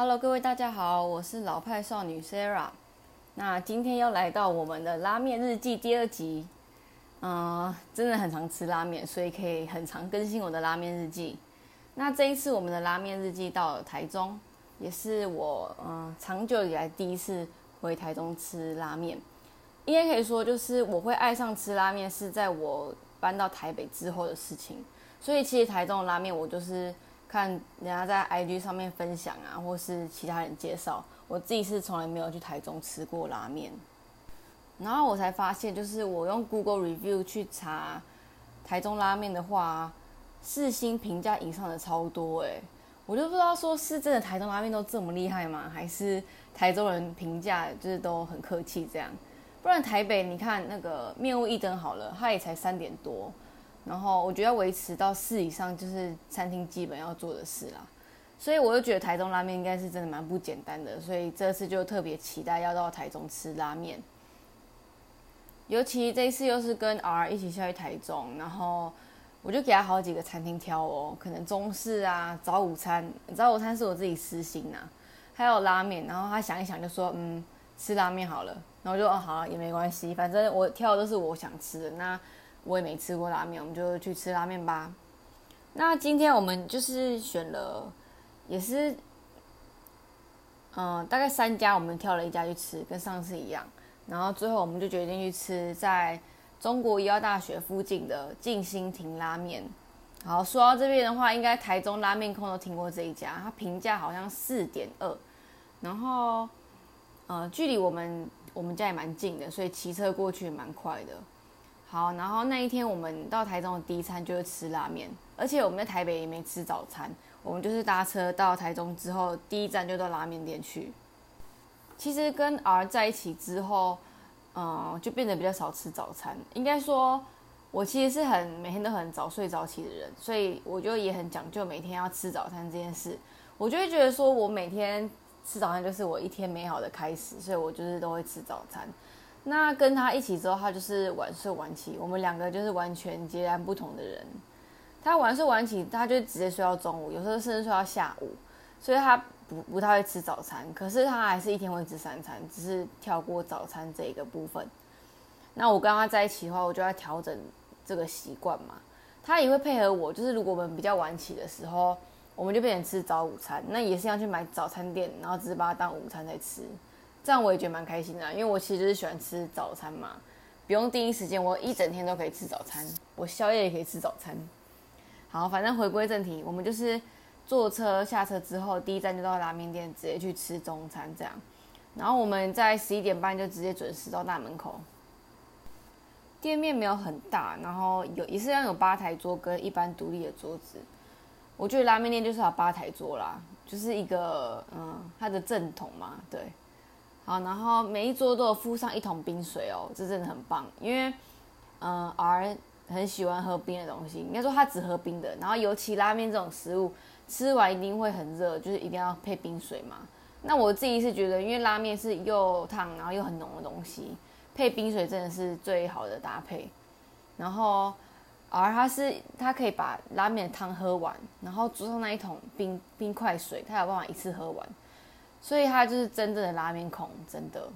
Hello，各位大家好，我是老派少女 Sarah。那今天要来到我们的拉面日记第二集。嗯，真的很常吃拉面，所以可以很常更新我的拉面日记。那这一次我们的拉面日记到了台中，也是我嗯长久以来第一次回台中吃拉面。应该可以说，就是我会爱上吃拉面是在我搬到台北之后的事情。所以其实台中的拉面，我就是看人家在 IG 上面分享啊，或是其他人介绍，我自己是从来没有去台中吃过拉面。然后我才发现，就是我用 Google Review 去查台中拉面的话，四星评价以上的超多哎，我就不知道说是真的台中拉面都这么厉害吗？还是台中人评价就是都很客气这样？不然台北你看那个面屋一灯好了，它也才三点多，然后我觉得要维持到四以上，就是餐厅基本要做的事啦。所以我就觉得台中拉面应该是真的蛮不简单的，所以这次就特别期待要到台中吃拉面。尤其这一次又是跟 R 一起下去台中，然后我就给他好几个餐厅挑哦，可能中式啊，早午餐，早午餐是我自己私心呐，还有拉面，然后他想一想就说，嗯，吃拉面好了，然后就哦好也没关系，反正我挑的都是我想吃的，那我也没吃过拉面，我们就去吃拉面吧。那今天我们就是选了，也是，嗯，大概三家，我们挑了一家去吃，跟上次一样。然后最后我们就决定去吃在中国医药大学附近的静心亭拉面。好，说到这边的话，应该台中拉面控都听过这一家，它评价好像四点二，然后呃距离我们我们家也蛮近的，所以骑车过去蛮快的。好，然后那一天我们到台中的第一餐就是吃拉面，而且我们在台北也没吃早餐，我们就是搭车到台中之后，第一站就到拉面店去。其实跟 R 在一起之后，嗯，就变得比较少吃早餐。应该说，我其实是很每天都很早睡早起的人，所以我就也很讲究每天要吃早餐这件事。我就会觉得说，我每天吃早餐就是我一天美好的开始，所以我就是都会吃早餐。那跟他一起之后，他就是晚睡晚起，我们两个就是完全截然不同的人。他晚睡晚起，他就直接睡到中午，有时候甚至睡到下午，所以他。不不太会吃早餐，可是他还是一天会吃三餐，只是跳过早餐这一个部分。那我跟他在一起的话，我就要调整这个习惯嘛。他也会配合我，就是如果我们比较晚起的时候，我们就变成吃早午餐，那也是要去买早餐店，然后只是把它当午餐在吃。这样我也觉得蛮开心的，因为我其实就是喜欢吃早餐嘛，不用第一时间，我一整天都可以吃早餐，我宵夜也可以吃早餐。好，反正回归正题，我们就是。坐车下车之后，第一站就到拉面店，直接去吃中餐这样。然后我们在十一点半就直接准时到大门口。店面没有很大，然后有也是要有吧台桌跟一般独立的桌子。我觉得拉面店就是要吧台桌啦，就是一个嗯它的正统嘛，对。好，然后每一桌都有附上一桶冰水哦，这真的很棒，因为嗯 R 很喜欢喝冰的东西，应该说他只喝冰的。然后尤其拉面这种食物。吃完一定会很热，就是一定要配冰水嘛。那我自己是觉得，因为拉面是又烫然后又很浓的东西，配冰水真的是最好的搭配。然后，而他是他可以把拉面的汤喝完，然后桌上那一桶冰冰块水，他有办法一次喝完。所以他就是真正的拉面控，真的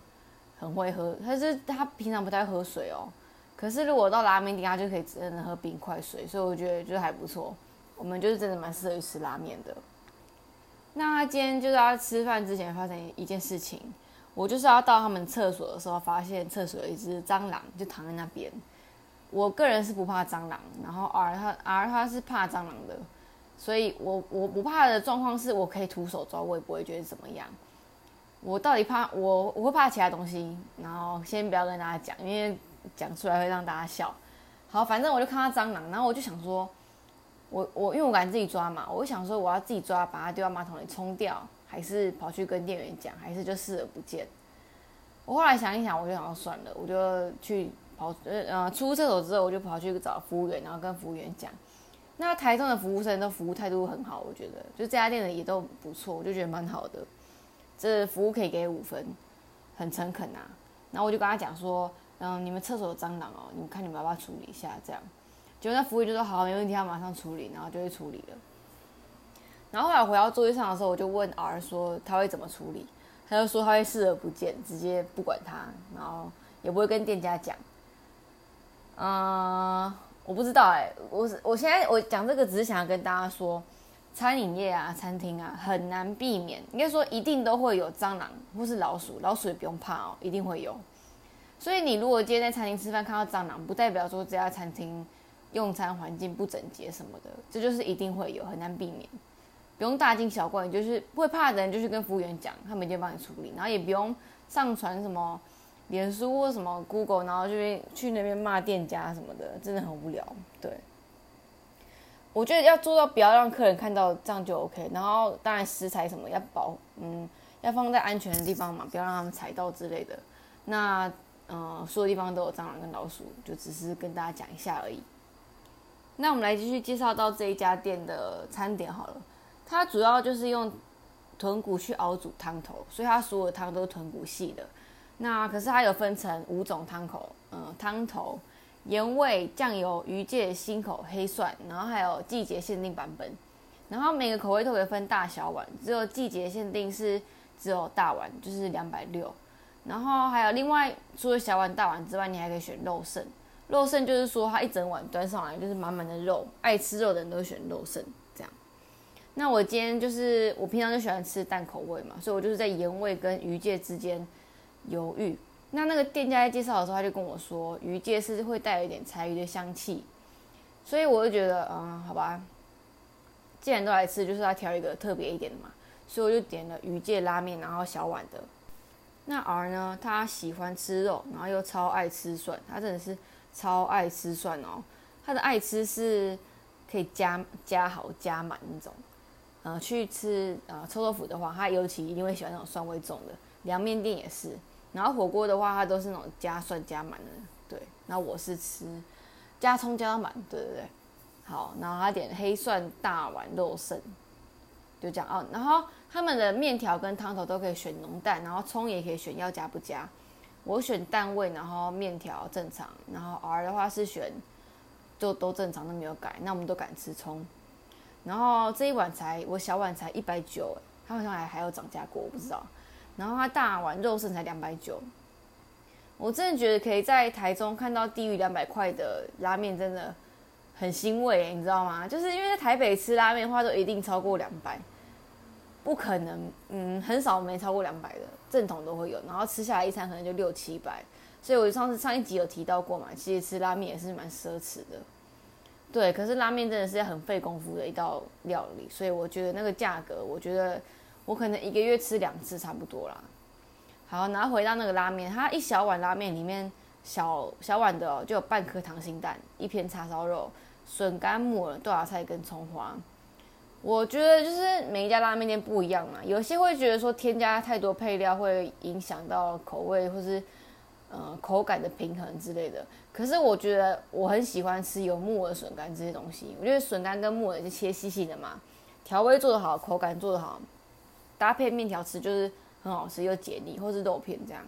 很会喝。他是他平常不太喝水哦，可是如果到拉面店，他就可以真的喝冰块水，所以我觉得就还不错。我们就是真的蛮适合吃拉面的。那今天就是要吃饭之前发生一件事情，我就是要到他们厕所的时候，发现厕所有一只蟑螂就躺在那边。我个人是不怕蟑螂，然后而他而他是怕蟑螂的，所以我我不怕的状况是我可以徒手抓，我也不会觉得怎么样。我到底怕我我会怕其他东西，然后先不要跟大家讲，因为讲出来会让大家笑。好，反正我就看到蟑螂，然后我就想说。我我因为我敢自己抓嘛，我就想说我要自己抓，把它丢到马桶里冲掉，还是跑去跟店员讲，还是就视而不见。我后来想一想，我就想要算了，我就去跑呃呃出厕所之后，我就跑去找服务员，然后跟服务员讲。那台中的服务生都服务态度很好，我觉得就这家店的也都不错，我就觉得蛮好的。这服务可以给五分，很诚恳啊。然后我就跟他讲说，嗯，你们厕所有蟑螂哦，你们看你们要不要处理一下这样。就那服务员就说好，没问题，他马上处理，然后就会处理了。然后后来回到座位上的时候，我就问 R 说他会怎么处理，他就说他会视而不见，直接不管他，然后也不会跟店家讲。嗯，我不知道哎，我我现在我讲这个只是想要跟大家说，餐饮业啊、餐厅啊很难避免，应该说一定都会有蟑螂或是老鼠，老鼠也不用怕哦，一定会有。所以你如果今天在餐厅吃饭看到蟑螂，不代表说这家餐厅用餐环境不整洁什么的，这就是一定会有，很难避免。不用大惊小怪，就是会怕的人就去跟服务员讲，他们一定帮你处理，然后也不用上传什么。脸书或什么 Google，然后就去那边骂店家什么的，真的很无聊。对，我觉得要做到不要让客人看到，这样就 OK。然后当然食材什么要保，嗯，要放在安全的地方嘛，不要让他们踩到之类的。那嗯，所有地方都有蟑螂跟老鼠，就只是跟大家讲一下而已。那我们来继续介绍到这一家店的餐点好了，它主要就是用豚骨去熬煮汤头，所以它所有的汤都是豚骨系的。那可是它有分成五种汤口，嗯，汤头、盐味、酱油、鱼介、新口、黑蒜，然后还有季节限定版本，然后每个口味都会分大小碗，只有季节限定是只有大碗，就是两百六，然后还有另外除了小碗、大碗之外，你还可以选肉剩，肉剩就是说它一整碗端上来就是满满的肉，爱吃肉的人都选肉剩这样。那我今天就是我平常就喜欢吃淡口味嘛，所以我就是在盐味跟鱼介之间。犹豫，那那个店家在介绍的时候，他就跟我说，鱼介是会带有一点柴鱼的香气，所以我就觉得，嗯，好吧，既然都来吃，就是要挑一个特别一点的嘛，所以我就点了鱼介拉面，然后小碗的。那 R 呢，他喜欢吃肉，然后又超爱吃蒜，他真的是超爱吃蒜哦。他的爱吃是可以加加好加满那种，呃，去吃呃臭豆腐的话，他尤其一定会喜欢那种蒜味重的。凉面店也是。然后火锅的话，它都是那种加蒜加满的，对。然后我是吃加葱加到满，对对对。好，然后他点黑蒜大碗肉剩，就这样哦。然后他们的面条跟汤头都可以选浓淡，然后葱也可以选要加不加。我选淡味，然后面条正常，然后 R 的话是选就都正常都没有改。那我们都敢吃葱。然后这一碗才我小碗才一百九，他好像还还有涨价过，我不知道。然后它大碗肉剩才两百九，我真的觉得可以在台中看到低于两百块的拉面，真的很欣慰，你知道吗？就是因为在台北吃拉面的话，都一定超过两百，不可能，嗯，很少没超过两百的，正统都会有。然后吃下来一餐可能就六七百，所以我上次上一集有提到过嘛，其实吃拉面也是蛮奢侈的，对。可是拉面真的是很费功夫的一道料理，所以我觉得那个价格，我觉得。我可能一个月吃两次差不多啦。好，然后回到那个拉面，它一小碗拉面里面，小小碗的就有半颗溏心蛋，一片叉烧肉，笋干、木耳、豆芽菜跟葱花。我觉得就是每一家拉面店不一样嘛，有些会觉得说添加太多配料会影响到口味或是呃口感的平衡之类的。可是我觉得我很喜欢吃有木耳、笋干这些东西，我觉得笋干跟木耳就切细细的嘛，调味做得好，口感做得好。搭配面条吃就是很好吃又解腻，或是肉片这样。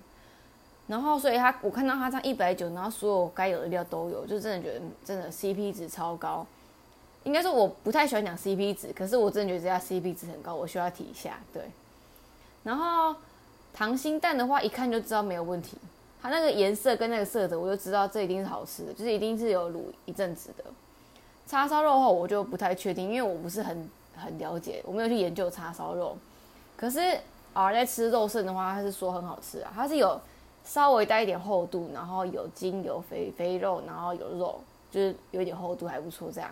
然后，所以他我看到他这样一百九，然后所有该有的料都有，就真的觉得真的 CP 值超高。应该说我不太喜欢讲 CP 值，可是我真的觉得这家 CP 值很高，我需要提一下。对。然后溏心蛋的话，一看就知道没有问题。它那个颜色跟那个色泽，我就知道这一定是好吃的，就是一定是有卤一阵子的。叉烧肉的话，我就不太确定，因为我不是很很了解，我没有去研究叉烧肉。可是啊在吃肉剩的话，他是说很好吃啊。它是有稍微带一点厚度，然后有筋有肥肥肉，然后有肉，就是有一点厚度还不错这样。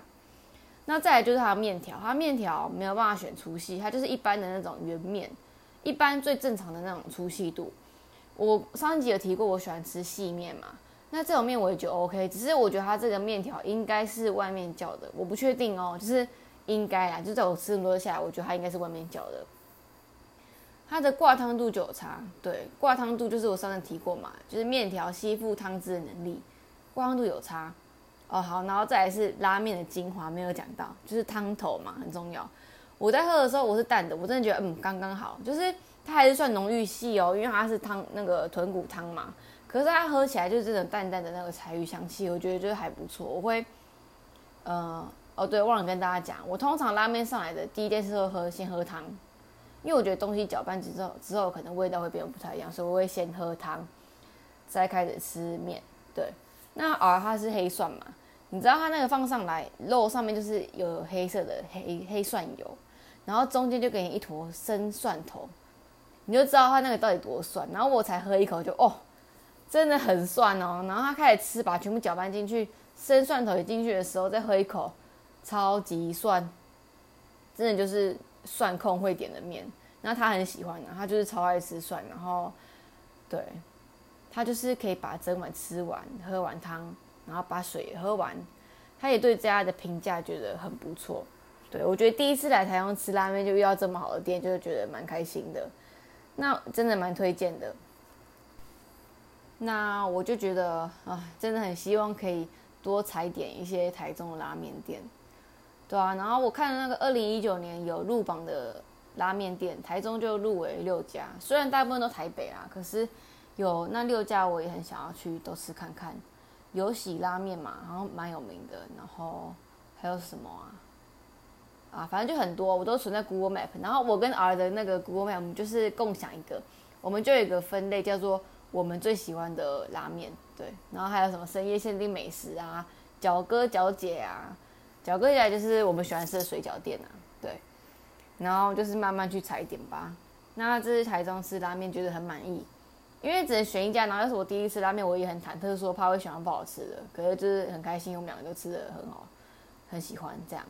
那再来就是它的面条，它面条没有办法选粗细，它就是一般的那种圆面，一般最正常的那种粗细度。我上一集有提过，我喜欢吃细面嘛。那这种面我也觉得 OK，只是我觉得它这个面条应该是外面叫的，我不确定哦，就是应该啊，就在我吃那么多下来，我觉得它应该是外面叫的。它的挂汤度就有差，对，挂汤度就是我上次提过嘛，就是面条吸附汤汁的能力，挂汤度有差。哦，好，然后再来是拉面的精华没有讲到，就是汤头嘛，很重要。我在喝的时候我是淡的，我真的觉得嗯刚刚好，就是它还是算浓郁系哦，因为它是汤那个豚骨汤嘛。可是它喝起来就是这种淡淡的那个柴鱼香气，我觉得就是还不错。我会，呃，哦，对，忘了跟大家讲，我通常拉面上来的第一件事会喝先喝汤，因为我觉得东西搅拌之后之后可能味道会变得不太一样，所以我会先喝汤，再开始吃面。对，那而它是黑蒜嘛，你知道它那个放上来肉上面就是有黑色的黑黑蒜油，然后中间就给你一坨生蒜头，你就知道它那个到底多蒜。然后我才喝一口就哦，真的很蒜哦。然后他开始吃，把全部搅拌进去，生蒜头也进去的时候再喝一口。超级蒜，真的就是蒜控会点的面。那他很喜欢的，他就是超爱吃蒜。然后，对，他就是可以把整碗吃完，喝完汤，然后把水喝完。他也对这家的评价觉得很不错。对我觉得第一次来台湾吃拉面就遇到这么好的店，就是觉得蛮开心的。那真的蛮推荐的。那我就觉得啊，真的很希望可以多踩点一些台中的拉面店。对啊，然后我看那个二零一九年有入榜的拉面店，台中就入围六家，虽然大部分都台北啦，可是有那六家我也很想要去都吃看看。有喜拉面嘛，然后蛮有名的，然后还有什么啊？啊，反正就很多，我都存在 Google Map。然后我跟 R 的那个 Google Map，我们就是共享一个，我们就有一个分类叫做我们最喜欢的拉面，对。然后还有什么深夜限定美食啊，角哥角姐啊。脚哥起来就是我们喜欢吃的水饺店啊，对，然后就是慢慢去踩点吧。那这是台中吃拉面，觉得很满意，因为只能选一家。然后要是我第一次拉面，我也很忐忑，说怕会选到不好吃的。可是就是很开心，我们两个都吃的很好，很喜欢这样。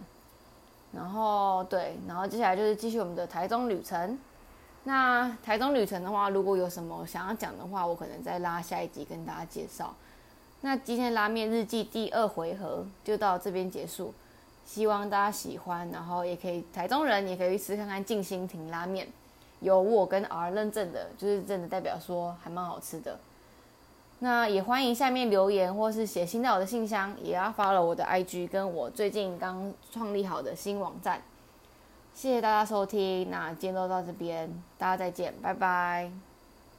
然后对，然后接下来就是继续我们的台中旅程。那台中旅程的话，如果有什么想要讲的话，我可能再拉下一集跟大家介绍。那今天拉面日记第二回合就到这边结束。希望大家喜欢，然后也可以台中人也可以去吃看看静心亭拉面，有我跟 R 认证的，就是真的代表说还蛮好吃的。那也欢迎下面留言或是写信到我的信箱，也要发了我的 IG 跟我最近刚创立好的新网站。谢谢大家收听，那今天就到这边，大家再见，拜拜。